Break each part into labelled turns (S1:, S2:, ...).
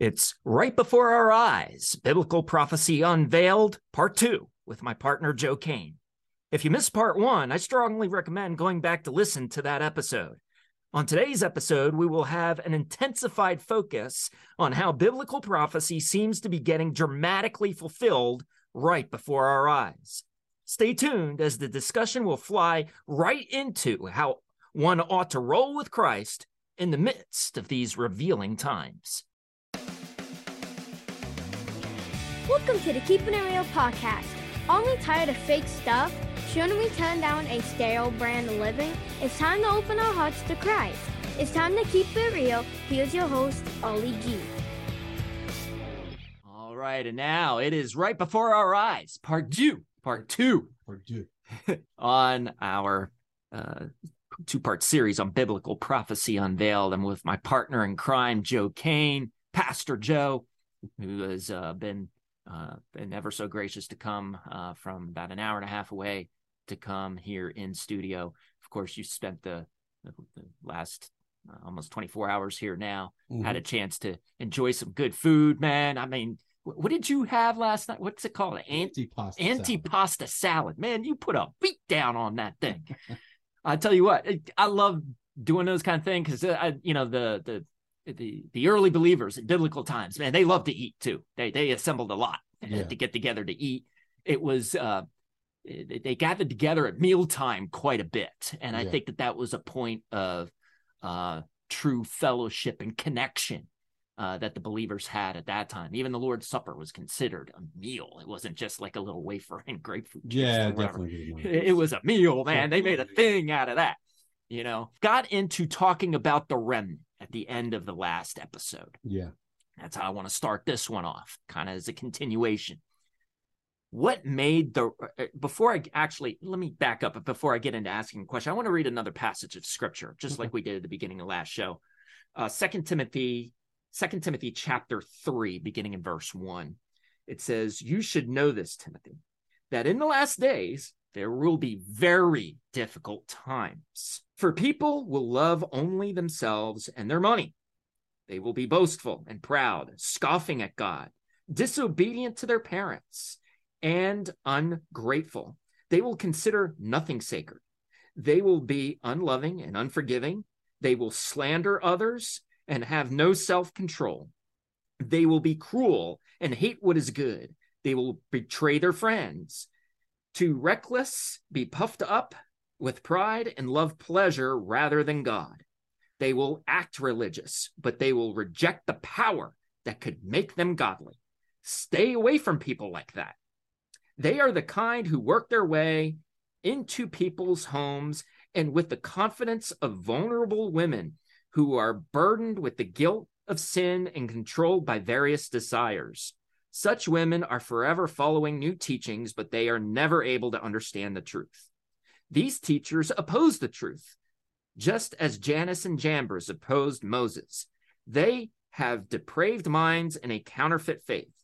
S1: It's right before our eyes Biblical Prophecy Unveiled, Part 2, with my partner Joe Cain. If you missed Part 1, I strongly recommend going back to listen to that episode. On today's episode, we will have an intensified focus on how biblical prophecy seems to be getting dramatically fulfilled right before our eyes. Stay tuned as the discussion will fly right into how one ought to roll with Christ in the midst of these revealing times.
S2: Welcome to the Keeping It Real podcast. Only tired of fake stuff? Shouldn't we turn down a stale brand of living? It's time to open our hearts to Christ. It's time to keep it real. Here's your host, Ollie G.
S1: All right, and now it is right before our eyes, part two, part two,
S3: Part two.
S1: on our uh, two part series on biblical prophecy unveiled. I'm with my partner in crime, Joe Cain, Pastor Joe, who has uh, been uh, been ever so gracious to come uh, from about an hour and a half away to come here in studio. Of course, you spent the, the, the last uh, almost 24 hours here now, had a chance to enjoy some good food, man. I mean, wh- what did you have last night? What's it called? Ant-
S3: Antipasta.
S1: antipasta salad. Man, you put a beat down on that thing. I tell you what, I love doing those kind of things because I, you know, the the the the early believers in biblical times, man, they love to eat too. They they assembled a lot
S3: Yeah.
S1: to get together to eat. It was uh, they gathered together at mealtime quite a bit, and I
S3: Yeah.
S1: think that that was a point of uh, true fellowship and connection uh, that the believers had at that time. Even the Lord's Supper was considered a meal. It wasn't just like a little wafer and grapefruit. juice
S3: Yeah, definitely.
S1: It it was a meal, man. They made a thing out of that. You know, got into talking about the remnant at the end of the last episode.
S3: Yeah.
S1: That's how I want to start this one off, kind of as a continuation. What made the uh, before I actually let me back up, but before I get into asking a question, I want to read another passage of scripture, just like we did at the beginning of last show. Uh Second Timothy, Second Timothy chapter three, beginning in verse one. It says, You should know this, Timothy, that in the last days there will be very difficult times. For people will love only themselves and their money. They will be boastful and proud, scoffing at God, disobedient to their parents, and ungrateful. They will consider nothing sacred. They will be unloving and unforgiving. They will slander others and have no self control. They will be cruel and hate what is good. They will betray their friends. Too reckless, be puffed up with pride and love pleasure rather than God. They will act religious, but they will reject the power that could make them godly. Stay away from people like that. They are the kind who work their way into people's homes and with the confidence of vulnerable women who are burdened with the guilt of sin and controlled by various desires. Such women are forever following new teachings, but they are never able to understand the truth. These teachers oppose the truth, just as Jannes and Jambres opposed Moses. They have depraved minds and a counterfeit faith,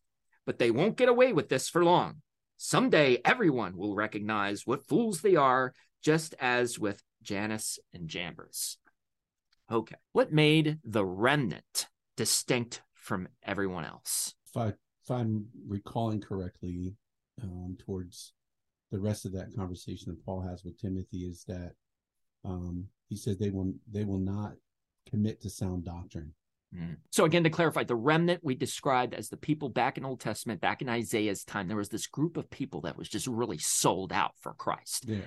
S1: but they won't get away with this for long. Someday everyone will recognize what fools they are, just as with Jannes and Jambres. Okay. What made the remnant distinct from everyone else?
S3: If I if I'm recalling correctly, um, towards the rest of that conversation that Paul has with Timothy is that um, he says they will they will not commit to sound doctrine.
S1: Mm. So again, to clarify, the remnant we described as the people back in Old Testament, back in Isaiah's time, there was this group of people that was just really sold out for Christ.
S3: Yeah,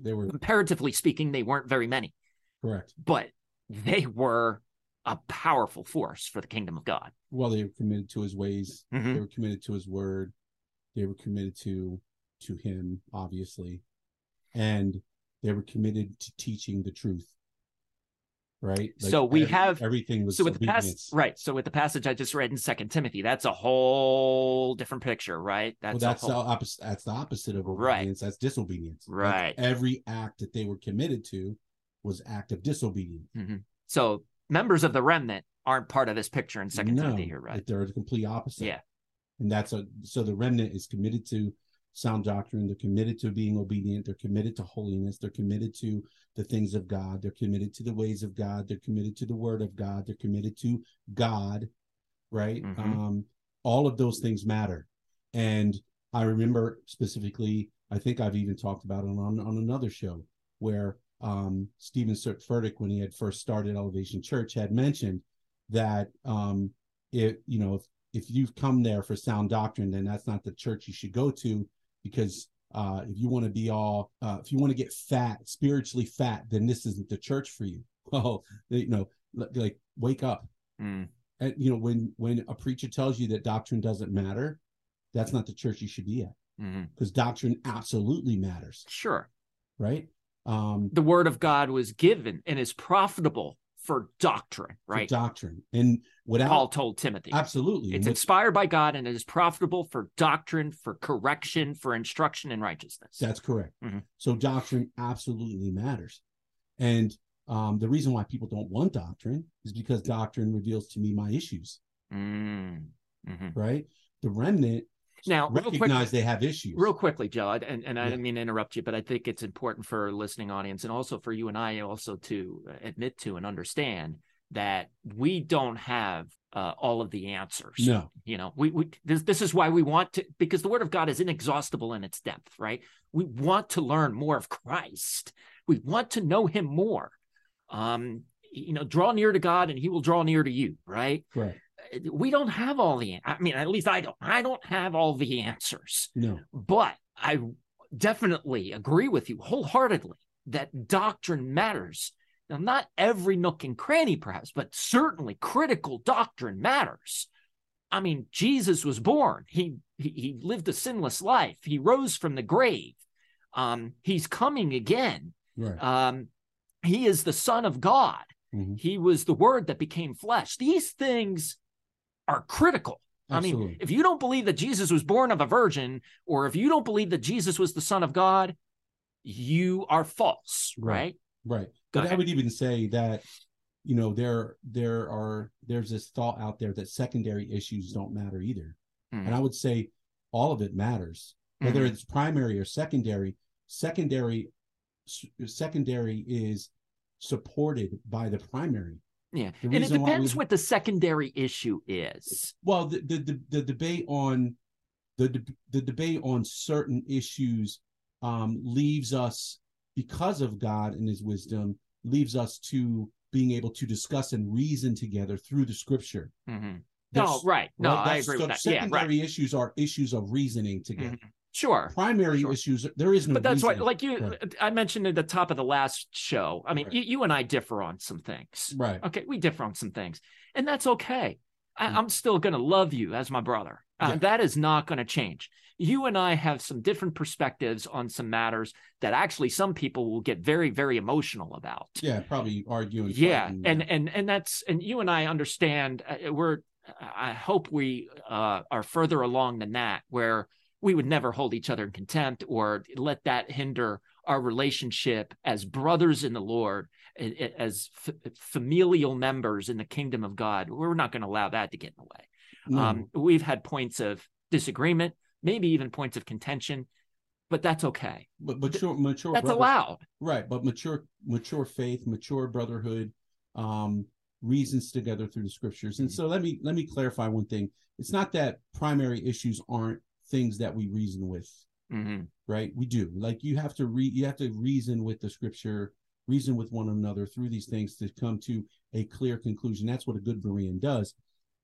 S3: they were
S1: Comparatively speaking, they weren't very many,
S3: correct.
S1: but they were a powerful force for the kingdom of God.
S3: Well, they were committed to his ways.
S1: Mhm.
S3: They were committed to his word. They were committed to to him, obviously, and they were committed to teaching the truth. Right.
S1: So we
S3: every-
S1: have-
S3: everything was
S1: So with the
S3: obedience.
S1: past, right? So with the passage I just read in Second Timothy, that's a whole different picture, right?
S3: Well,
S1: That's
S3: that's
S1: a
S3: the
S1: whole,
S3: opposite. That's the opposite of
S1: Right.
S3: obedience. That's disobedience. Like,
S1: Right.
S3: every act that they were committed to was act of disobedience. Mm-hmm.
S1: so members of the remnant aren't part of this picture in Second
S3: no,
S1: Timothy here, right?
S3: they're the complete opposite.
S1: Yeah.
S3: and that's a so the remnant is committed to sound doctrine. They're committed to being obedient. They're committed to holiness. They're committed to the things of God. They're committed to the ways of God. They're committed to the word of God. They're committed to God. right?
S1: Mhm.
S3: Um, all of those things matter. And I remember specifically, I think I've even talked about it on, on another show where um, Steven Furtick, when he had first started Elevation Church, had mentioned that um, it, you know, if, if you've come there for sound doctrine, then that's not the church you should go to because uh, if you want to be all, uh, if you want to get fat, spiritually fat, then this isn't the church for you. Well, you know, like, wake up
S1: Mm.
S3: and you know when when a preacher tells you that doctrine doesn't matter that's not the church you should be at because doctrine absolutely matters
S1: Sure.
S3: right um
S1: The word of God was given and is profitable for doctrine,
S3: for
S1: right?
S3: doctrine and without
S1: Paul told Timothy.
S3: absolutely
S1: It's inspired by God and it is profitable for doctrine, for correction, for instruction in righteousness.
S3: that's correct
S1: Mhm.
S3: so doctrine absolutely matters and um the reason why people don't want doctrine is because doctrine reveals to me my issues
S1: Mm. Mhm.
S3: right the remnant
S1: Now, real quick,
S3: recognize they have issues
S1: real quickly, Joe, and, and I
S3: Yeah.
S1: didn't mean to interrupt you, but I think it's important for a listening audience and also for you and I also to admit to and understand that we don't have uh, all of the answers.
S3: no
S1: You know, we, we this this is why we want to because the word of God is inexhaustible in its depth, right? We want to learn more of Christ. We want to know him more. Um, you know, draw near to God and he will draw near to you, right?
S3: correct
S1: We don't have all the I mean, at least I don't. I don't have all the answers.
S3: no
S1: But I definitely agree with you wholeheartedly that doctrine matters. Now, not every nook and cranny, perhaps, but certainly critical doctrine matters. I mean, Jesus was born. He he, he lived a sinless life. He rose from the grave. Um, he's coming again.
S3: right
S1: Um, he is the Son of God.
S3: Mhm.
S1: He was the Word that became flesh. These things are critical. I mean, if you don't believe that Jesus was born of a virgin, or if you don't believe that Jesus was the Son of God, you are false, right?
S3: Right.
S1: Go
S3: But I would even say that, you know, there there are there's this thought out there that secondary issues don't matter either.
S1: Mhm.
S3: And I would say all of it matters. Whether
S1: Mhm.
S3: it's primary or secondary, secondary secondary is supported by the primary.
S1: Yeah,
S3: The
S1: and it depends
S3: we-
S1: what the secondary issue is.
S3: Well, the the the, the debate on the de- the debate on certain issues um, leaves us because of God and His wisdom leaves us to being able to discuss and reason together through the Scripture.
S1: Mhm. No, right. No,
S3: right?
S1: I agree
S3: so
S1: with that. Yeah, right.
S3: Secondary issues are issues of reasoning together.
S1: Mhm. Sure.
S3: Primary
S1: Sure.
S3: issues, there is no.
S1: But that's why, like you,
S3: Right.
S1: I mentioned at the top of the last show. I mean,
S3: Right.
S1: you, you and I differ on some things.
S3: right.
S1: Okay, we differ on some things, and that's okay. I,
S3: Mm.
S1: I'm still going to love you as my brother. Uh,
S3: Yeah.
S1: That is not going to change. You and I have some different perspectives on some matters that actually some people will get very, very emotional about.
S3: Yeah, probably arguing.
S1: Yeah,
S3: fighting,
S1: and and and that's and you and I understand. Uh, we're. I hope we uh, are further along than that, where we would never hold each other in contempt or let that hinder our relationship as brothers in the Lord, as f- familial members in the kingdom of God. We're not going to allow that to get in the way.
S3: no,
S1: Um, we've had points of disagreement, maybe even points of contention, but that's okay.
S3: but mature, mature.
S1: That's
S3: brother-
S1: allowed.
S3: Right, but mature, mature faith, mature brotherhood, um, reasons together through the scriptures. And
S1: Mhm.
S3: so let me let me clarify one thing. It's not that primary issues aren't things that we reason with,
S1: hmm
S3: right? We do. Like you have to re you have to reason with the scripture, reason with one another through these things to come to a clear conclusion. That's what a good Berean does.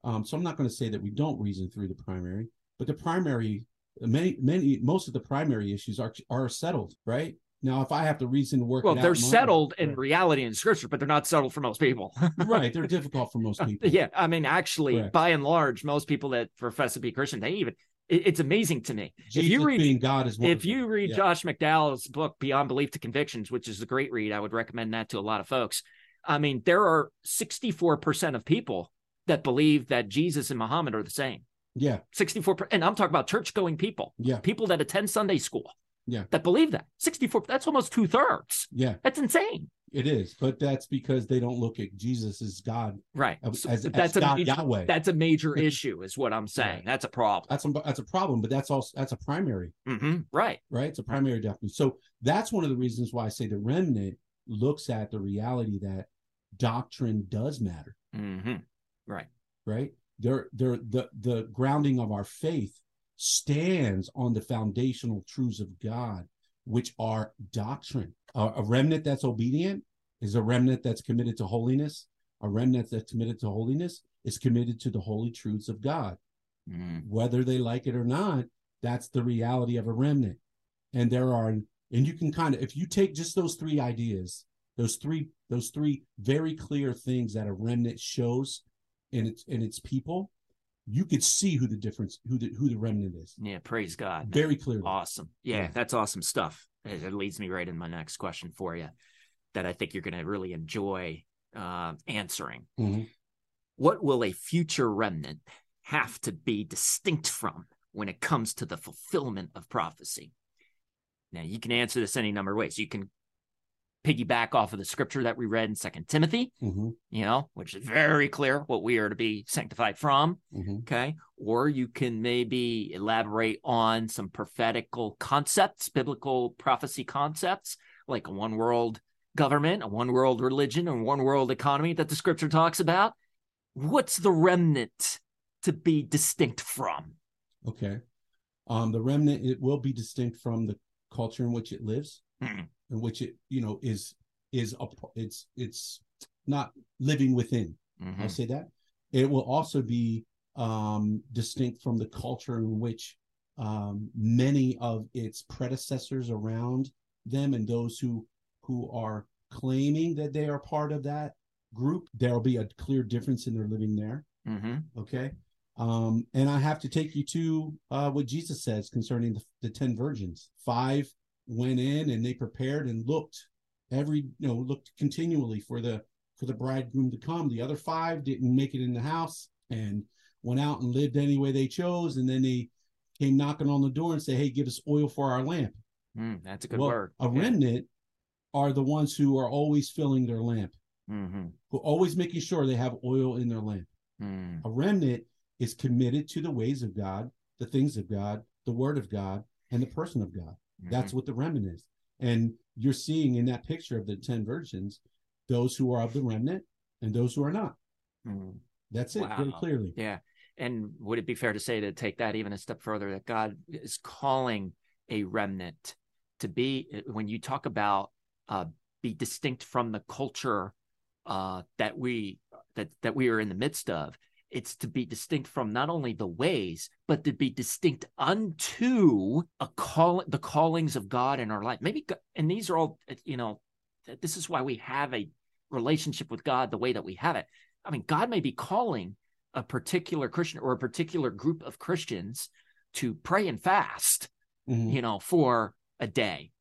S3: Um, so I'm not going to say that we don't reason through the primary, but the primary many many most of the primary issues are are settled, right? Now, if I have to reason to work,
S1: Well, they're settled in
S3: Right.
S1: reality in scripture, but they're not settled for most people.
S3: right, they're difficult for most people.
S1: yeah, I mean, actually,
S3: Correct.
S1: by and large, most people that profess to be Christian, they even it- it's amazing to me.
S3: Jesus
S1: if you read
S3: God is
S1: if you read
S3: Yeah.
S1: Josh McDowell's book Beyond Belief to Convictions, which is a great read, I would recommend that to a lot of folks. I mean, there are 64% of people that believe that Jesus and Muhammad are the same.
S3: yeah,
S1: 64 and I'm talking about church going people,
S3: yeah,
S1: people that attend Sunday school.
S3: Yeah.
S1: That believe that. 64 that's almost two thirds.
S3: yeah,
S1: That's insane.
S3: It is. But that's because they don't look at Jesus as God,
S1: Right.
S3: as, as
S1: that's a
S3: God
S1: major,
S3: Yahweh.
S1: that's a major issue, is what I'm saying. That's a problem.
S3: that's a that's a problem. But that's also that's a primary,
S1: hmm Right.
S3: right? It's a primary definition. So that's one of the reasons why I say the remnant looks at the reality that doctrine does matter,
S1: hmm Right.
S3: right? they're, they're the the grounding of our faith stands on the foundational truths of God, which are doctrine. A, a remnant that's obedient is a remnant that's committed to holiness. A remnant that's committed to holiness is committed to the holy truths of God.
S1: Mm.
S3: Whether they like it or not, that's the reality of a remnant. And there are, and you can kind of, if you take just those three ideas, those three, those three very clear things that a remnant shows in its in its people, you could see who the difference, who the who the remnant is.
S1: Yeah, praise God.
S3: Very clearly.
S1: Awesome. Yeah,
S3: Yeah.
S1: that's awesome stuff. It, leads me right in my next question for you that I think you're going to really enjoy uh, answering.
S3: Mhm.
S1: What will a future remnant have to be distinct from when it comes to the fulfillment of prophecy? Now, you can answer this any number of ways. You can piggyback off of the scripture that we read in Second Timothy,
S3: Mhm.
S1: you know, which is very clear what we are to be sanctified from.
S3: Mhm.
S1: Okay. Or you can maybe elaborate on some prophetical concepts, biblical prophecy concepts, like a one world government, a one world religion, a one world economy that the scripture talks about. What's the remnant to be distinct from?
S3: Okay. Um, the remnant it will be distinct from the culture in which it lives,
S1: Mhm.
S3: In which it you know is is a it's it's not living within.
S1: Mhm.
S3: I'll say that. It will also be um, distinct from the culture in which um, many of its predecessors around them and those who who are claiming that they are part of that group. There'll be a clear difference in their living there.
S1: Mhm.
S3: Okay. Um, and I have to take you to uh, what Jesus says concerning the, the 10 virgins. Five went in and they prepared and looked every, you know, looked continually for the for the bridegroom to come. The other five didn't make it in the house and went out and lived any way they chose. And then they came knocking on the door and say, Hey, give us oil for our lamp.
S1: Mm, that's a good
S3: well,
S1: word.
S3: a remnant are the ones who are always filling their lamp,
S1: hmm
S3: who are always making sure they have oil in their lamp.
S1: Mm,
S3: A remnant is committed to the ways of God, the things of God, the word of God, and the person of God. That's
S1: mm-hmm.
S3: what the remnant is. And you're seeing in that picture of the 10 virgins, those who are of the remnant and those who are not.
S1: Mm.
S3: That's it, very clearly.
S1: Yeah. And would it be fair to say to take that even a step further that God is calling a remnant to be when you talk about uh, be distinct from the culture uh, that we that that we are in the midst of? It's to be distinct from not only the ways, but to be distinct unto a call the callings of God in our life. Maybe, and these are all uh, you know. This is why we have a relationship with God the way that we have it. I mean, God may be calling a particular Christian or a particular group of Christians to pray and fast,
S3: Mhm.
S1: you know, for a day,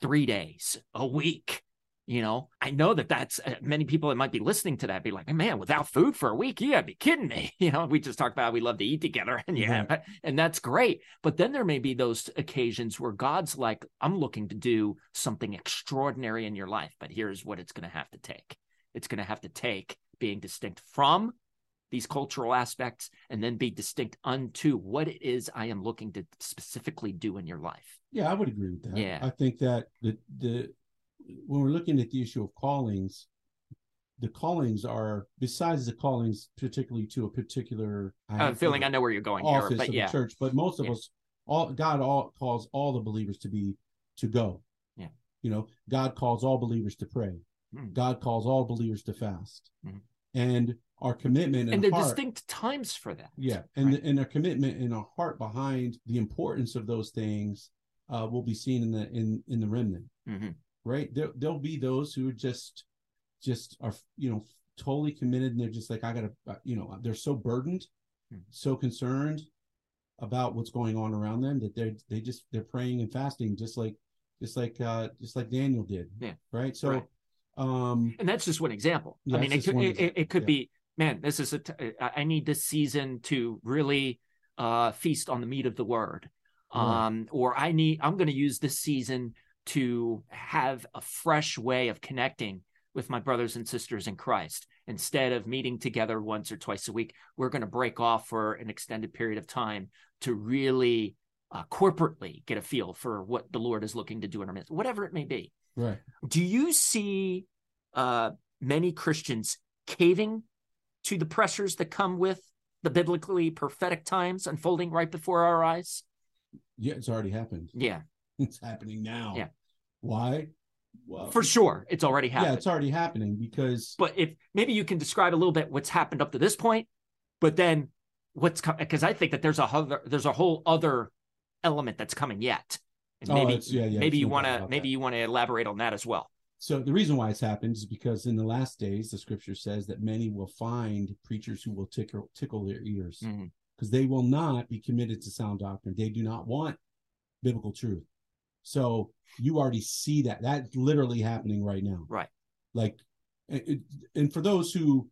S1: three days, a week. You know, I know that that's uh, many people that might be listening to that be like, man, without food for a week, you gotta be kidding me. You know, we just talked about how we love to eat together, and yeah,
S3: Right.
S1: and that's great. But then there may be those occasions where God's like, I'm looking to do something extraordinary in your life, but here's what it's going to have to take. It's going to have to take being distinct from these cultural aspects and then be distinct unto what it is I am looking to specifically do in your life.
S3: Yeah, I would agree with that.
S1: Yeah.
S3: I think that the the when we're looking at the issue of callings, the callings are besides the callings, particularly to a particular
S1: I'm feeling I know where you're going here,
S3: office
S1: but
S3: of
S1: yeah.
S3: the church, but most of
S1: Yeah.
S3: us, all God, all calls all the believers to be to go.
S1: Yeah.
S3: you know, God calls all believers to pray.
S1: Mm.
S3: God calls all believers to fast,
S1: Mhm.
S3: and our commitment and,
S1: And there are
S3: heart,
S1: distinct times for that.
S3: yeah, and
S1: Right.
S3: the, and our commitment and our heart behind the importance of those things uh, will be seen in the in in the remnant.
S1: Mhm.
S3: Right there, there'll be those who just just are you know totally committed, and they're just like I gotta uh, you know they're so burdened,
S1: Mhm.
S3: so concerned about what's going on around them that they're they just they're praying and fasting just like just like uh just like Daniel did.
S1: Yeah.
S3: Right. So
S1: Right.
S3: um
S1: And that's just one example.
S3: Yeah,
S1: I mean, it could, it, it, could
S3: yeah.
S1: be, man, this is a, t- I need this season to really uh, feast on the meat of the word. Um, or I need, I'm going to use this season to have a fresh way of connecting with my brothers and sisters in Christ. Instead of meeting together once or twice a week, we're going to break off for an extended period of time to really uh, corporately get a feel for what the Lord is looking to do in our midst, whatever it may be.
S3: right.
S1: Do you see uh, many Christians caving to the pressures that come with the biblically prophetic times unfolding right before our eyes?
S3: Yeah, it's already happened.
S1: Yeah,
S3: It's happening now.
S1: Yeah.
S3: Why? Well,
S1: for sure. It's already happened.
S3: Yeah, it's already happening because
S1: but if maybe you can describe a little bit what's happened up to this point, but then what's coming because I think that there's a other there's a whole other element that's coming yet. And
S3: Oh,
S1: maybe
S3: it's- yeah, yeah,
S1: maybe you want to maybe
S3: that.
S1: you want to elaborate on that as well.
S3: So the reason why it's happened is because in the last days, the scripture says that many will find preachers who will tickle tickle their ears
S1: mm-hmm.
S3: because they will not be committed to sound doctrine. They do not want biblical truth. So you already see that that's literally happening right now.
S1: Right.
S3: Like, and for those who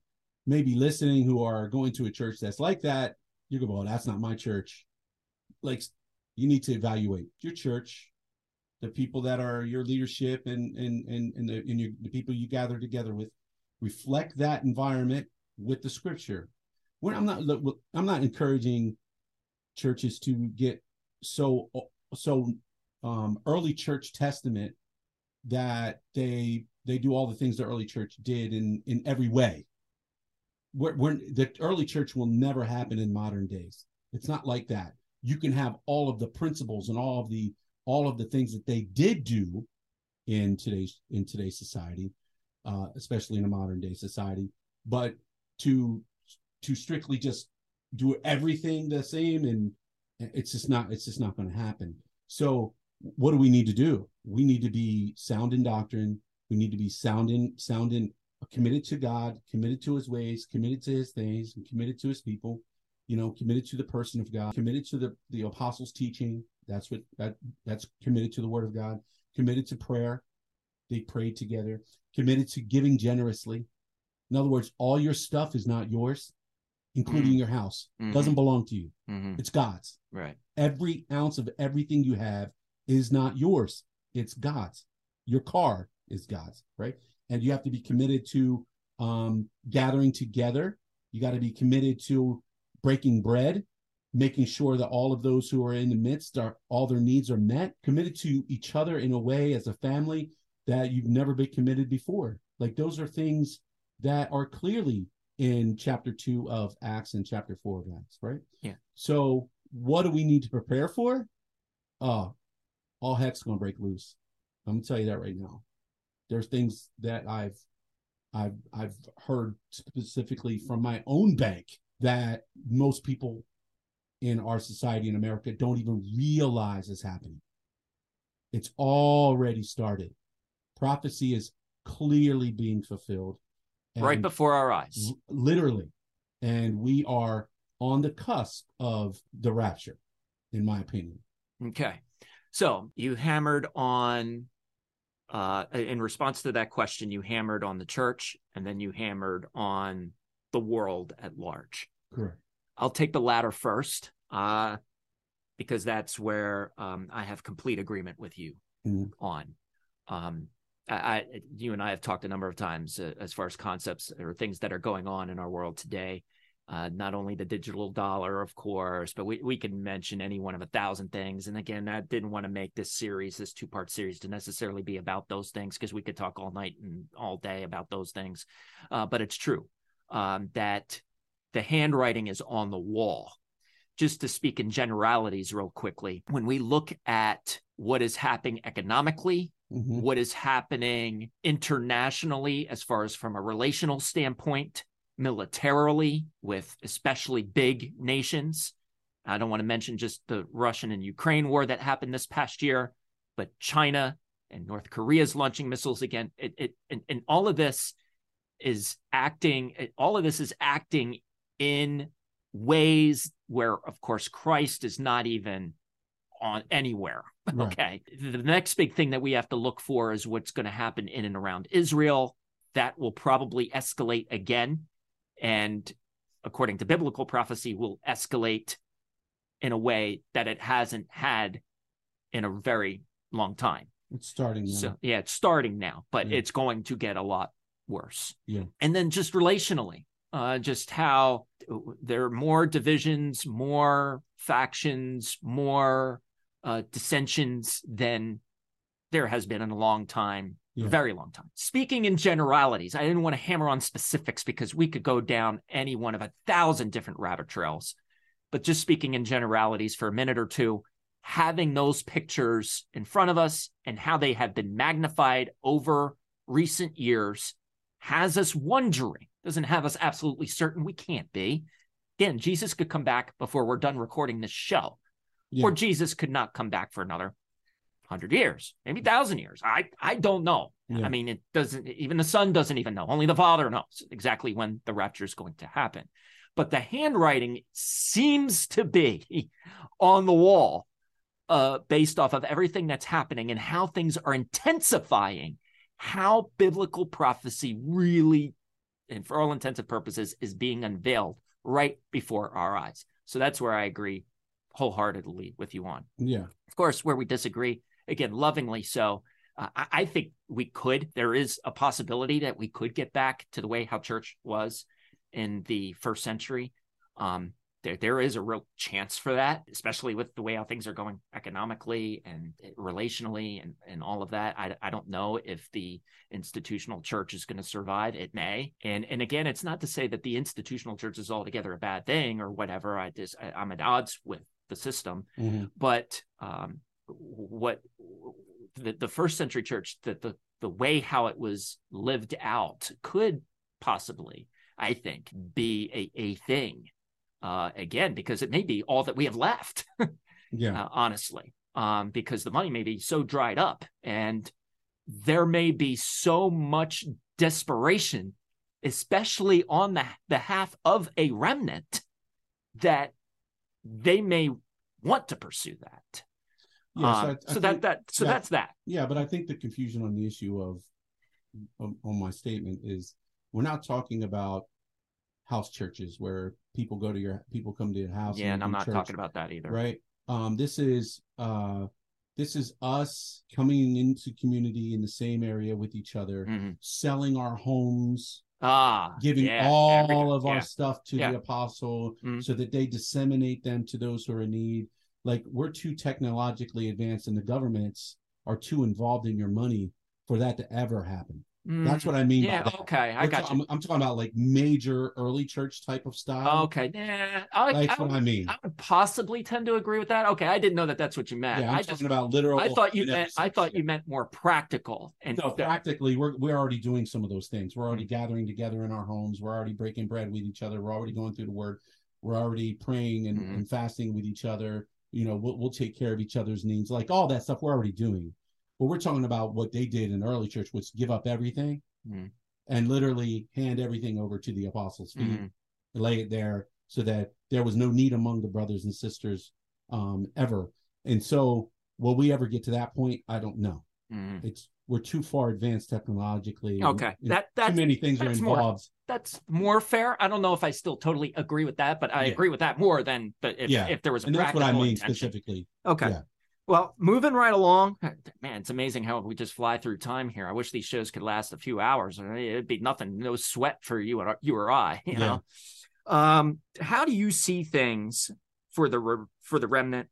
S3: may be listening who are going to a church that's like that, you go, well, that's not my church. Like, you need to evaluate your church, the people that are your leadership, and and and and the, and your, the people you gather together with. Reflect that environment with the scripture. When I'm not, look, I'm not encouraging churches to get so so um early church testament that they they do all the things the early church did in in every way. We're, we're, the early church will never happen in modern days. It's not like that. You can have all of the principles and all of the all of the things that they did do in today's in today's society uh especially in a modern day society but to to strictly just do everything the same and it's just not it's just not going to happen. So what do we need to do? We need to be sound in doctrine. We need to be sound in sound in committed to god committed to his ways committed to his things and committed to his people you know committed to the person of god committed to the the apostles teaching. That's what that that's committed to the word of god. Committed to prayer. They prayed together. Committed to giving generously. In other words all your stuff is not yours including
S1: Mm.
S3: your house.
S1: Mhm.
S3: doesn't belong to you.
S1: Mm-hmm.
S3: it's god's.
S1: Right.
S3: every ounce of everything you have is not yours it's god's. Your car is god's right? And you have to be committed to um gathering together. You got to be committed to breaking bread making sure that all of those who are in the midst are all their needs are met committed to each other in a way as a family that you've never been committed before. Like those are things that are clearly in chapter 2 of acts and chapter 4 of acts right?
S1: Yeah.
S3: so what do we need to prepare for? Uh all heck's gonna break loose. I'm gonna tell you that right now. There's things that i've i've i've heard specifically from my own bank that most people in our society in america don't even realize is happening. It's already started. Prophecy is clearly being fulfilled.
S1: Right before our eyes.
S3: literally. And we are on the cusp of the rapture in my opinion.
S1: Okay. So you hammered on, uh, in response to that question, you hammered on the church and then you hammered on the world at large.
S3: correct
S1: I'll take the latter first, uh, because that's where um, I have complete agreement with you
S3: Mhm.
S1: on. Um, I, I, you and I have talked a number of times uh, as far as concepts or things that are going on in our world today. Uh, not only the digital dollar, of course, but we, we can mention any one of a thousand things. And again, I didn't want to make this series, this two part series, to necessarily be about those things because we could talk all night and all day about those things. Uh, but it's true um, that the handwriting is on the wall. Just to speak in generalities, real quickly, when we look at what is happening economically,
S3: Mhm.
S1: what is happening internationally, as far as from a relational standpoint, militarily, with especially big nations. I don't want to mention just the Russian and Ukraine war that happened this past year, but China and North Korea is launching missiles again. It, it and, and all of this is acting. All of this is acting in ways where, of course, Christ is not even on anywhere.
S3: Right.
S1: Okay. The next big thing that we have to look for is what's going to happen in and around Israel. That will probably escalate again. And according to biblical prophecy, will escalate in a way that it hasn't had in a very long time.
S3: it's starting now.
S1: So, yeah, it's starting now, but
S3: Yeah.
S1: it's going to get a lot worse.
S3: Yeah.
S1: And then just relationally, uh, just how there are more divisions, more factions, more uh, dissensions than there has been in a long time
S3: Yeah.
S1: very long time. Speaking in generalities, I didn't want to hammer on specifics because we could go down any one of a thousand different rabbit trails. But just speaking in generalities for a minute or two, having those pictures in front of us and how they have been magnified over recent years has us wondering, doesn't have us absolutely certain we can't be. Again, Jesus could come back before we're done recording this show,
S3: Yeah.
S1: or Jesus could not come back for another hundred years, maybe thousand years. I I don't know.
S3: Yeah.
S1: I mean, it doesn't. Even the Son doesn't even know. Only the Father knows exactly when the rapture is going to happen. But the handwriting seems to be on the wall, uh, based off of everything that's happening and how things are intensifying. How biblical prophecy really, and for all intents and purposes, is being unveiled right before our eyes. So that's where I agree wholeheartedly with you on.
S3: Yeah.
S1: Of course, where we disagree, again, lovingly so. Uh, I, I think we could. There is a possibility that we could get back to the way how church was in the first century. Um, there, there is a real chance for that, especially with the way how things are going economically and relationally and, and all of that. I, I don't know if the institutional church is going to survive. It may. And and again, it's not to say that the institutional church is altogether a bad thing or whatever. I just I, I'm at odds with the system
S3: Mhm.
S1: but um, what the, the first century church that the the way how it was lived out could possibly i think be a, a thing uh, again because it may be all that we have left
S3: Yeah.
S1: uh, honestly um, because the money may be so dried up and there may be so much desperation especially on the behalf of a remnant that they may want to pursue that
S3: Yeah, so
S1: um,
S3: I- I
S1: so that
S3: think-
S1: that so
S3: yeah.
S1: that's that.
S3: Yeah, but I think the confusion on the issue of on, on my statement is we're not talking about house churches where people go to your people come to your house.
S1: Yeah, and
S3: you
S1: I'm not
S3: church,
S1: talking about that either.
S3: right. Um, this is uh, this is us coming into community in the same area with each other,
S1: Mhm.
S3: selling our homes,
S1: Ah,
S3: giving
S1: yeah,
S3: all
S1: go.
S3: of our stuff to
S1: Yeah.
S3: the apostle
S1: Mhm.
S3: so that they disseminate them to those who are in need. Like we're too technologically advanced and the governments are too involved in your money for that to ever happen. That's
S1: Mm,
S3: what I mean
S1: yeah. Okay, I
S3: We're
S1: got
S3: ta-
S1: you.
S3: I'm, I'm talking about like major early church type of style.
S1: Okay, yeah, I,
S3: That's
S1: I,
S3: what I mean.
S1: I would possibly tend to agree with that. Okay, I didn't know that that's what you meant.
S3: yeah, I'm
S1: I
S3: talking
S1: just
S3: about literal.
S1: I thought you meant I thought you meant more practical and
S3: No,
S1: that-
S3: practically, we're we're already doing some of those things. We're already
S1: Mm.
S3: gathering together in our homes. We're already breaking bread with each other. We're already going through the Word. We're already praying and,
S1: Mhm.
S3: and fasting with each other. You know, we'll we'll take care of each other's needs. Like all that stuff, we're already doing. But we're talking about what they did in the early church, which give up everything
S1: Mhm.
S3: and literally hand everything over to the apostles' feet,
S1: Mhm.
S3: lay it there, so that there was no need among the brothers and sisters um, ever. And so, will we ever get to that point? I don't know
S1: Mhm.
S3: it's we're too far advanced technologically.
S1: Okay,
S3: and
S1: that
S3: too
S1: that's
S3: many things are
S1: that's more- that's more fair. I don't know if I still totally agree with that, but I
S3: Yeah.
S1: agree with that more than the, if,
S3: Yeah,
S1: if there was a
S3: And that's what I mean
S1: intention.
S3: specifically.
S1: Okay.
S3: Yeah.
S1: Well, moving right along, man, it's amazing how we just fly through time here. I wish these shows could last a few hours. It'd be nothing, no sweat for you or you or I. You know, um, how do you see things for the re- for the remnant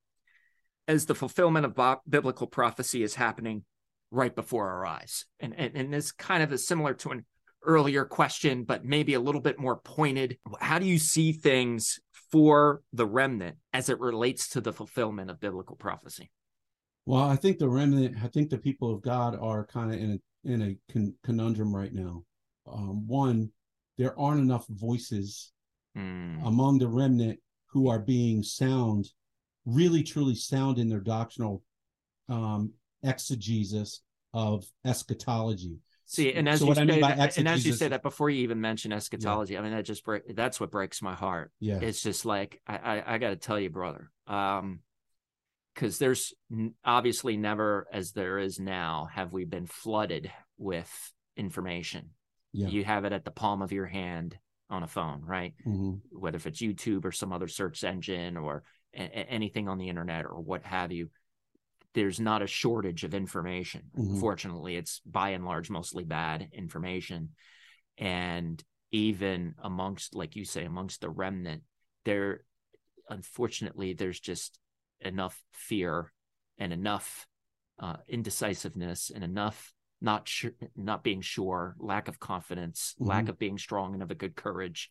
S1: as the fulfillment of biblical prophecy is happening right before our eyes? And and, and this kind of is similar to an earlier question, but maybe a little bit more pointed. How do you see things for the remnant as it relates to the fulfillment of biblical prophecy?
S3: Well, I think the remnant, I think the people of God are kind of in a in a con- conundrum right now. Um, one, there aren't enough voices
S1: Hmm.
S3: among the remnant who are being sound, really truly sound in their doctrinal um, exegesis of eschatology.
S1: See, and as
S3: So
S1: you
S3: what I
S1: say
S3: mean by
S1: that, and as you say that before you even mention eschatology, I mean that just break, that's what breaks my heart.
S3: Yeah,
S1: It's just like I I, I got to tell you, brother, um, because there's obviously never as there is now have we been flooded with information.
S3: yeah.
S1: You have it at the palm of your hand on a phone, right?
S3: Mhm.
S1: whether if it's YouTube or some other search engine or a- anything on the internet or what have you, there's not a shortage of information.
S3: Mhm.
S1: Fortunately, it's by and large mostly bad information. And even amongst, like you say, amongst the remnant, there, unfortunately, there's just enough fear and enough uh, indecisiveness and enough not sure, not being sure, lack of confidence, lack
S3: Mhm.
S1: of being strong and of a good courage.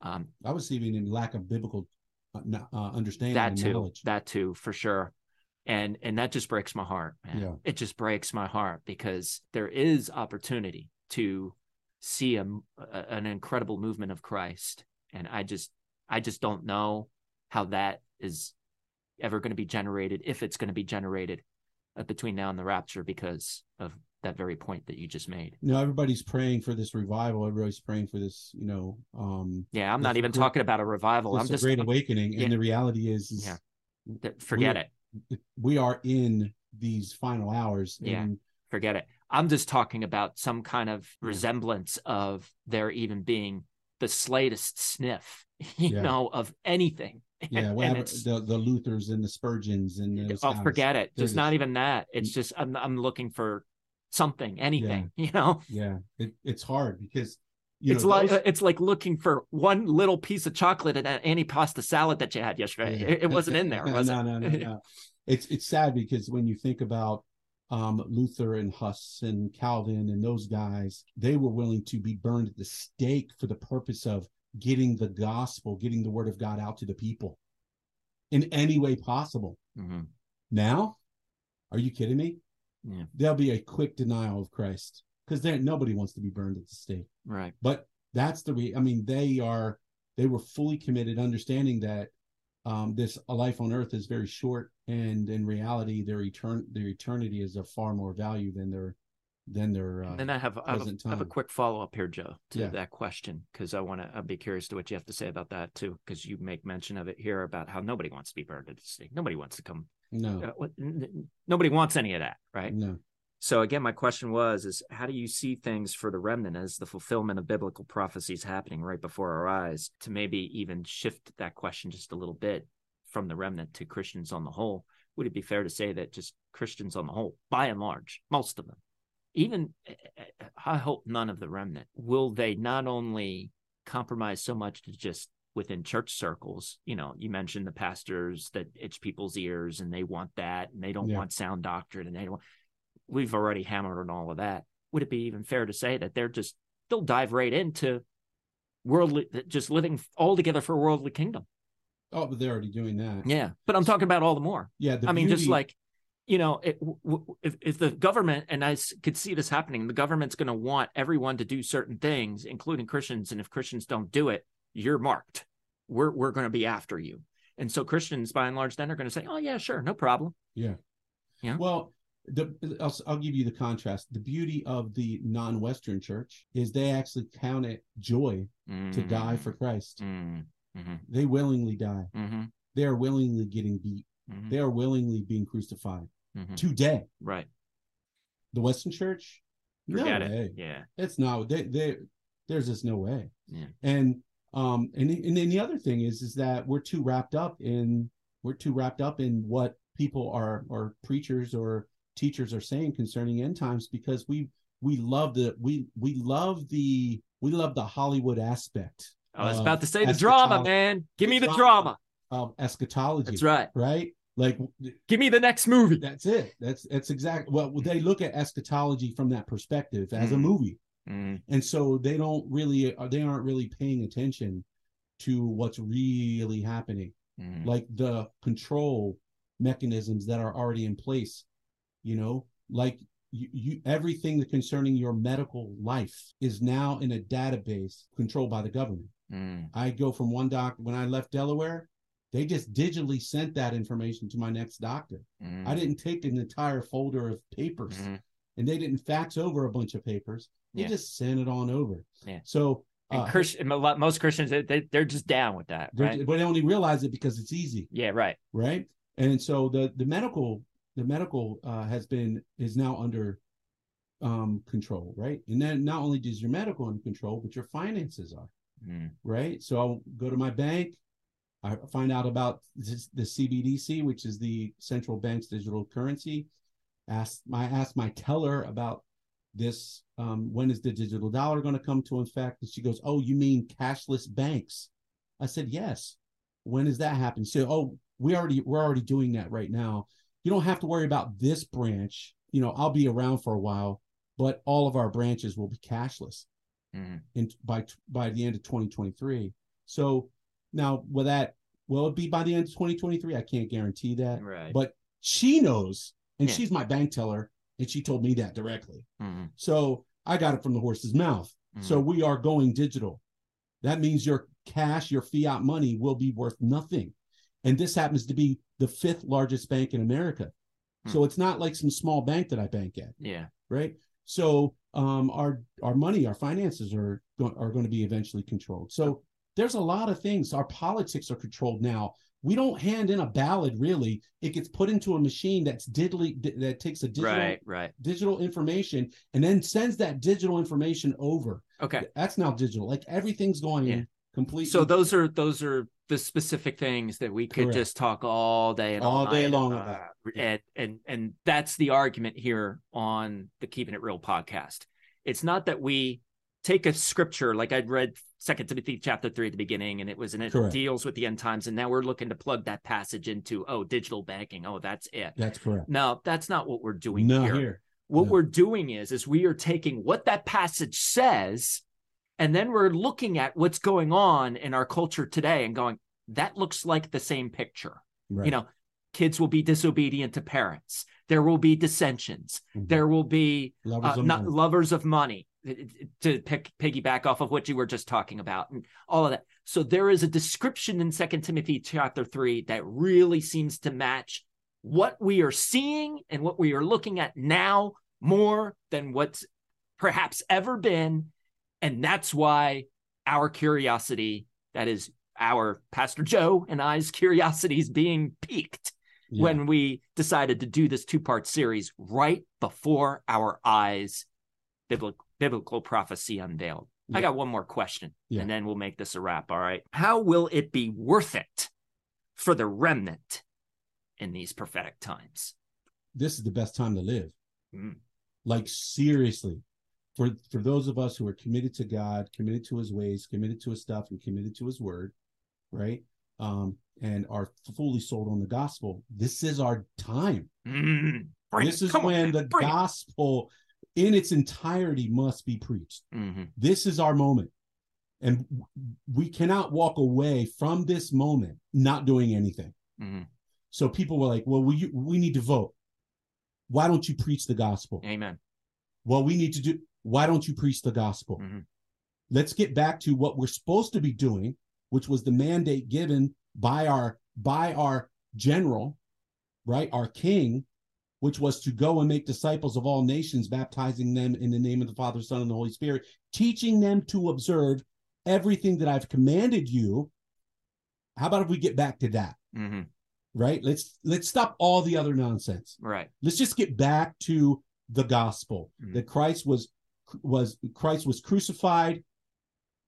S1: Um,
S3: I was even in lack of biblical uh, uh, understanding
S1: that too,
S3: knowledge.
S1: that too, for sure. And and that just breaks my heart, man.
S3: Yeah.
S1: It just breaks my heart because there is opportunity to see a, a- an incredible movement of Christ, and I just I just don't know how that is ever going to be generated, if it's going to be generated uh, between now and the rapture, because of that very point that you just made.
S3: you know, everybody's praying for this revival. Everybody's praying for this, you know, um,
S1: Yeah, I'm not even
S3: great-
S1: talking about a revival. I'm just
S3: great awakening.
S1: yeah.
S3: And the reality is, is
S1: Yeah. forget it.
S3: We are in these final hours.
S1: Yeah.
S3: And
S1: forget it. I'm just talking about some kind of resemblance of there even being the slightest sniff, you
S3: Yeah.
S1: know, of anything.
S3: yeah,
S1: And
S3: whatever,
S1: it's-
S3: the, the Luthers and the Spurgeons and those
S1: oh,
S3: guys.
S1: forget it.
S3: They're
S1: Just not even that. It's mm. just I'm I'm looking for something, anything. You know,
S3: Yeah, it, it's hard because you
S1: it's
S3: know,
S1: like
S3: those-
S1: it's like looking for one little piece of chocolate in that antipasta salad that you had yesterday.
S3: Yeah.
S1: It, it wasn't in there, was
S3: no,
S1: it?
S3: no, no, no. It's it's sad because when you think about um, Luther and Huss and Calvin and those guys, they were willing to be burned at the stake for the purpose of getting the gospel, getting the word of God out to the people in any way possible.
S1: Mhm.
S3: Now, are you kidding me?
S1: Yeah.
S3: There'll be a quick denial of Christ because there nobody wants to be burned at the stake.
S1: Right.
S3: But that's the re- I mean, they are they were fully committed, understanding that um, this a life on earth is very short, and in reality, their etern their eternity is of far more value than their than their. Uh,
S1: And then I have, I have, a,
S3: present
S1: I have a quick follow up here, Joe, to
S3: Yeah.
S1: that question because I want to. I'd be curious to what you have to say about that too, because you make mention of it here about how nobody wants to be burned at the stake. Nobody wants to come.
S3: no,
S1: Uh, what- n- n- nobody wants any of that, right?
S3: no,
S1: So again, my question was: is how do you see things for the remnant as the fulfillment of biblical prophecies happening right before our eyes? To maybe even shift that question just a little bit from the remnant to Christians on the whole. Would it be fair to say that just Christians on the whole, by and large, most of them, even eh, eh, eh, I hope none of the remnant, will they not only compromise so much to just within church circles, you know, you mentioned the pastors that itch people's ears and they want that and they don't
S3: Yeah.
S1: want sound doctrine and they don't we've already hammered on all of that. Would it be even fair to say that they're just they'll dive right into worldly just living all together for a worldly kingdom?
S3: Oh, but they're already doing that.
S1: Yeah. But I'm talking about all the more.
S3: Yeah, the
S1: I mean, just like, you know, it, w- w- if if the government and I s- could see this happening, the government's going to want everyone to do certain things, including Christians, and if Christians don't do it, you're marked. We're we're going to be after you, and so Christians, by and large, then are going to say, "Oh yeah, sure, no problem."
S3: Yeah.
S1: Yeah.
S3: Well, the I'll, I'll give you the contrast. The beauty of the non-Western church is they actually count it joy to die for Christ.
S1: Mm, mm-hmm,
S3: They willingly die.
S1: mm-hmm,
S3: They are willingly getting beat.
S1: mm-hmm,
S3: They are willingly being crucified
S1: mm-hmm.
S3: today.
S1: right.
S3: The Western church,
S1: Forget
S3: no
S1: it.
S3: way.
S1: Yeah.
S3: It's not. They, they, there's just no way.
S1: Yeah.
S3: And um, and and then the other thing is, is that we're too wrapped up in we're too wrapped up in what people are or preachers or teachers are saying concerning end times because we we love the we we love the we love the Hollywood aspect
S1: I was about to say the drama, man. Give me the
S3: drama. of eschatology.
S1: That's right.
S3: right? Like
S1: Give me the next movie.
S3: that's it. That's that's exactly well they look at eschatology from that perspective as a
S1: Mhm.
S3: movie.
S1: Mm,
S3: and so they don't really uh, they aren't really paying attention to what's really happening
S1: mm,
S3: like the control mechanisms that are already in place you know like you, you everything concerning your medical life is now in a database controlled by the government
S1: mm,
S3: i go from one doctor when i left delaware they just digitally sent that information to my next doctor
S1: mm,
S3: i didn't take an entire folder of papers
S1: mhm.
S3: and they didn't fax over a bunch of papers. They
S1: Yeah.
S3: just sent it on over.
S1: Yeah.
S3: So,
S1: And
S3: uh,
S1: Christian, most Christians, they, they they're just down with that, right?
S3: but they only realize it because it's easy,
S1: Yeah, right.
S3: right? And so the the medical the medical uh, has been is now under um, control, right? And then not only does your medical in control, but your finances are,
S1: Mm,
S3: right? So I'll go to my bank. I find out about this, the CBDC, which is the central bank's digital currency. Ask my ask my teller about this. Um, when is the digital dollar going to come to effect? And she goes, "Oh, you mean cashless banks?" I said, "Yes." When does that happen? So, oh, we already we're already doing that right now. You don't have to worry about this branch. You know, I'll be around for a while. but all of our branches will be cashless
S1: Mhm.
S3: in by by the end of 2023. So now will that will it be by the end of 2023? I can't guarantee that.
S1: Right.
S3: But she knows, and
S1: Yeah.
S3: she's my bank teller, and she told me that directly.
S1: Mhm.
S3: So I got it from the horse's mouth. So
S1: Mm-hmm.
S3: we are going digital. That means your cash, your fiat money will be worth nothing. And this happens to be the fifth largest bank in America.
S1: Hmm.
S3: So it's not like some small bank that I bank at,
S1: yeah.
S3: right? So um, our our money, our finances are go- are going to be eventually controlled. So there's a lot of things. Our politics are controlled now. We don't hand in a ballot really. It gets put into a machine that's digitally that takes a digital
S1: Right. Right.
S3: digital information and then sends that digital information over.
S1: Okay.
S3: That's now digital. Like everything's going
S1: Yeah.
S3: completely.
S1: So those are those are the specific things that we could
S3: Correct.
S1: just talk all day and
S3: All day
S1: night
S3: long
S1: about.
S3: about.
S1: And and and that's the argument here on the Keeping It Real podcast. It's not that we take a scripture like I'd read Second Timothy chapter three at the beginning, and it was and it
S3: Correct.
S1: deals with the end times, and now we're looking to plug that passage into oh digital banking. Oh, that's it.
S3: That's correct.
S1: No, that's not what we're doing
S3: No,
S1: here.
S3: here.
S1: What
S3: No.
S1: we're doing is is we are taking what that passage says and then we're looking at what's going on in our culture today and going that looks like the same picture.
S3: Right.
S1: You know, kids will be disobedient to parents. There will be dissensions.
S3: Mhm.
S1: There will be
S3: Lovers
S1: uh,
S3: of
S1: not
S3: money.
S1: lovers of money to pick, piggyback off of what you were just talking about and all of that. So there is a description in Second Timothy chapter three that really seems to match what we are seeing and what we are looking at now more than what's perhaps ever been. And that's why our curiosity, that is our Pastor Joe and I's curiosity is being piqued
S3: Yeah.
S1: when we decided to do this two part series right before our eyes, biblical, biblical prophecy unveiled. I got one more question
S3: Yeah.
S1: and then we'll make this a wrap. All right. How will it be worth it for the remnant in these prophetic times?
S3: this is the best time to live.
S1: Mm.
S3: Like seriously, for for those of us who are committed to God, committed to His ways, committed to His stuff, and committed to His word, right? Um, and are fully sold on the gospel. This is our time.
S1: Mm.
S3: This
S1: it.
S3: is
S1: Come on,
S3: when
S1: man.
S3: the
S1: it.
S3: gospel, in its entirety, must be preached.
S1: Mhm.
S3: This is our moment. And we cannot walk away from this moment not doing anything.
S1: Mhm.
S3: So people were like, well, we, we need to vote. Why don't you preach the gospel?
S1: Amen.
S3: Well, we need to do, why don't you preach the gospel?
S1: Mhm.
S3: Let's get back to what we're supposed to be doing, which was the mandate given by our, by our general, right? Our king, which was to go and make disciples of all nations, baptizing them in the name of the Father, Son, and the Holy Spirit, teaching them to observe everything that I've commanded you. How about if we get back to that?
S1: Mhm.
S3: Right? Let's let's stop all the other nonsense.
S1: Right.
S3: Let's just get back to the gospel
S1: Mhm.
S3: that Christ was was Christ was crucified,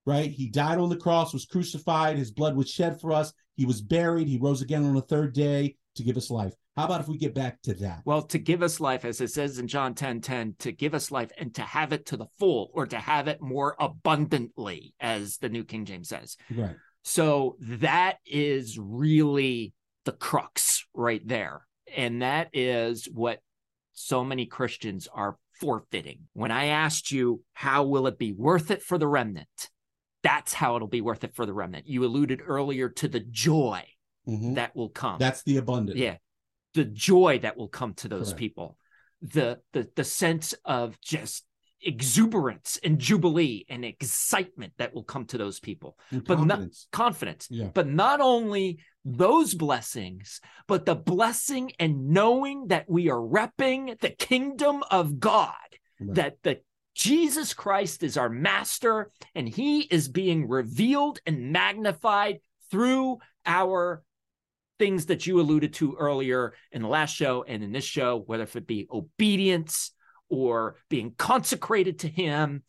S3: right? He died on the cross, was crucified, his blood was shed for us. He was buried, he rose again on the third day to give us life. How about if we get back to that?
S1: Well, to give us life, as it says in John 10 10, to give us life and to have it to the full or to have it more abundantly, as the New King James says.
S3: Right.
S1: So that is really the crux right there. And that is what so many Christians are forfeiting. When I asked you, how will it be worth it for the remnant? That's how it'll be worth it for the remnant. You alluded earlier to the joy
S3: Mhm.
S1: that will come.
S3: That's the abundance.
S1: yeah. The joy that will come to those
S3: Correct.
S1: people. The the the sense of just exuberance and jubilee and excitement that will come to those people
S3: And
S1: but not-
S3: confidence.
S1: confidence.
S3: Yeah.
S1: But not only those blessings, but the blessing and knowing that we are repping the kingdom of God,
S3: Right.
S1: that the Jesus Christ is our master and he is being revealed and magnified through our things that you alluded to earlier in the last show and in this show, whether if it be obedience or being consecrated to him,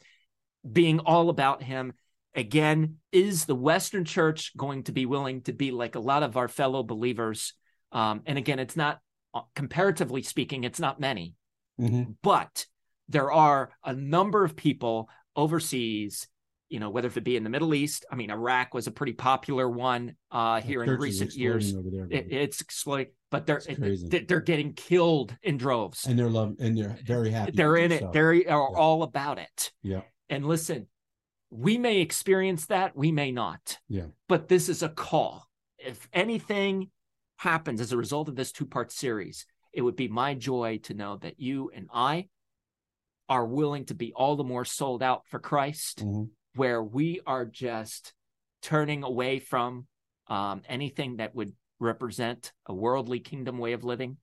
S1: being all about him. Again, is the Western church going to be willing to be like a lot of our fellow believers? Um, and again, it's not, uh, comparatively speaking, it's not many,
S3: Mhm.
S1: but there are a number of people overseas, you know, whether if it be in the Middle East. I mean, Iraq was a pretty popular one uh, here in recent years.
S3: there,
S1: It, it's exploding. but they're they- they're getting killed in droves.
S3: and they're love and they're very happy.
S1: they're in it.
S3: so.
S1: They are
S3: Yeah.
S1: all about it.
S3: yeah,
S1: And listen, we may experience that, we may not.
S3: Yeah.
S1: But this is a call. If anything happens as a result of this two part series, it would be my joy to know that you and I are willing to be all the more sold out for Christ,
S3: Mhm.
S1: Where we are just turning away from um, anything that would represent a worldly kingdom way of living.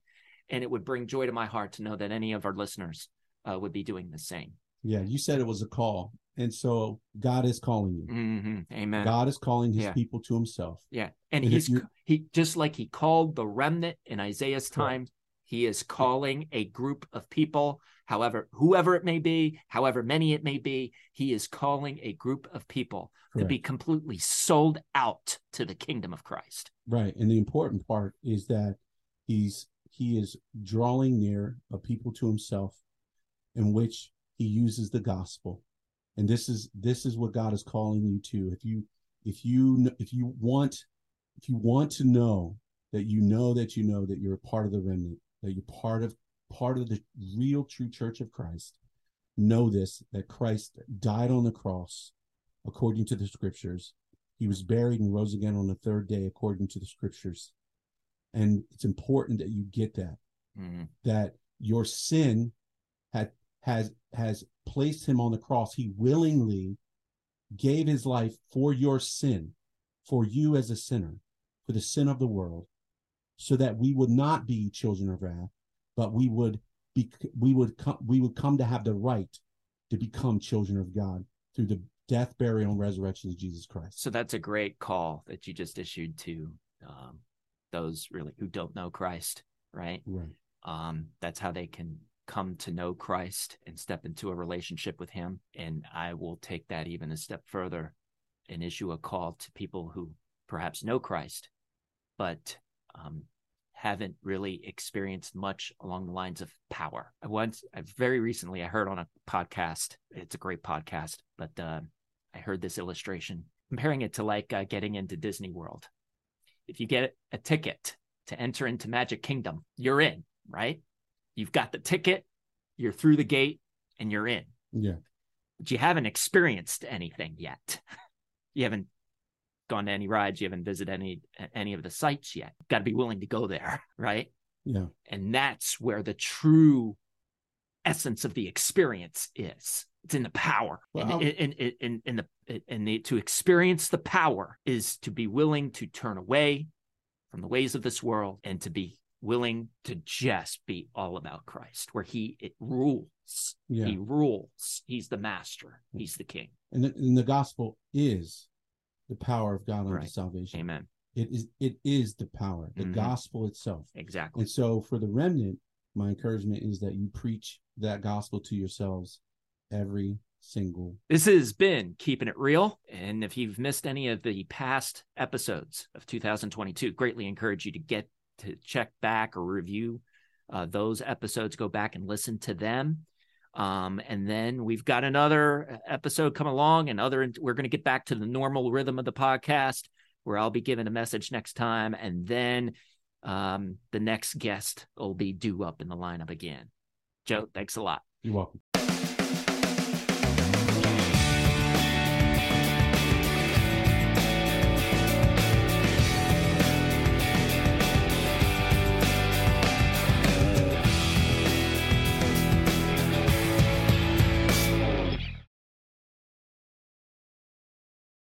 S1: And it would bring joy to my heart to know that any of our listeners uh, would be doing the same.
S3: yeah. You said it was a call, and so God is calling you.
S1: hmm Amen.
S3: God is calling His
S1: Yeah.
S3: people to Himself.
S1: Yeah. And,
S3: And
S1: he's he just like he called the remnant in Isaiah's time, he is calling a group of people, however, whoever it may be, however many it may be, he is calling a group of people to be completely sold out to the kingdom of Christ.
S3: Right. And the important part is that he's he is drawing near a people to himself in which he uses the gospel. And this is this is what God is calling you to. If you if you if you want if you want to know that you know that you know that you're a part of the remnant, that you're part of part of the real true church of Christ, know this that Christ died on the cross according to the scriptures. He was buried and rose again on the third day according to the scriptures. And it's important that you get that
S1: Mhm.
S3: that your sin had has has placed him on the cross. He willingly gave his life for your sin, for you as a sinner, for the sin of the world, so that we would not be children of wrath, but we would be we would come we would come to have the right to become children of God through the death, burial, and resurrection of Jesus Christ.
S1: So that's a great call that you just issued to um, those really who don't know Christ, right?
S3: Right.
S1: um, that's how they can come to know Christ and step into a relationship with Him. And I will take that even a step further and issue a call to people who perhaps know Christ, but um, haven't really experienced much along the lines of power. I once, I very recently, I heard on a podcast. It's a great podcast, but uh, I heard this illustration comparing it to like uh, getting into Disney World. If you get a ticket to enter into Magic Kingdom, you're in, right? You've got the ticket, you're through the gate, and you're in.
S3: Yeah.
S1: But you haven't experienced anything yet. you haven't gone to any rides, you haven't visited any any of the sites yet. Got to be willing to go there, right?
S3: Yeah.
S1: And that's where the true essence of the experience is. It's in the power. And
S3: Well-
S1: in, in, in, in the in the to experience the power is to be willing to turn away from the ways of this world and to be willing to just be all about Christ, where he it rules.
S3: Yeah.
S1: He rules. He's the master. He's the king.
S3: And the, and the gospel is the power of God unto
S1: Right.
S3: salvation.
S1: Amen.
S3: It is it is the power, the
S1: Mhm.
S3: gospel itself.
S1: Exactly.
S3: And so for the remnant, my encouragement is that you preach that gospel to yourselves every single
S1: This has been Keeping It Real. And if you've missed any of the past episodes of 2022, greatly encourage you to get to check back or review uh, those episodes. Go back and listen to them. Um, and then we've got another episode come along, and other we're going to get back to the normal rhythm of the podcast where I'll be giving a message next time, and then um, the next guest will be due up in the lineup again. Joe, thanks a lot.
S3: You're welcome.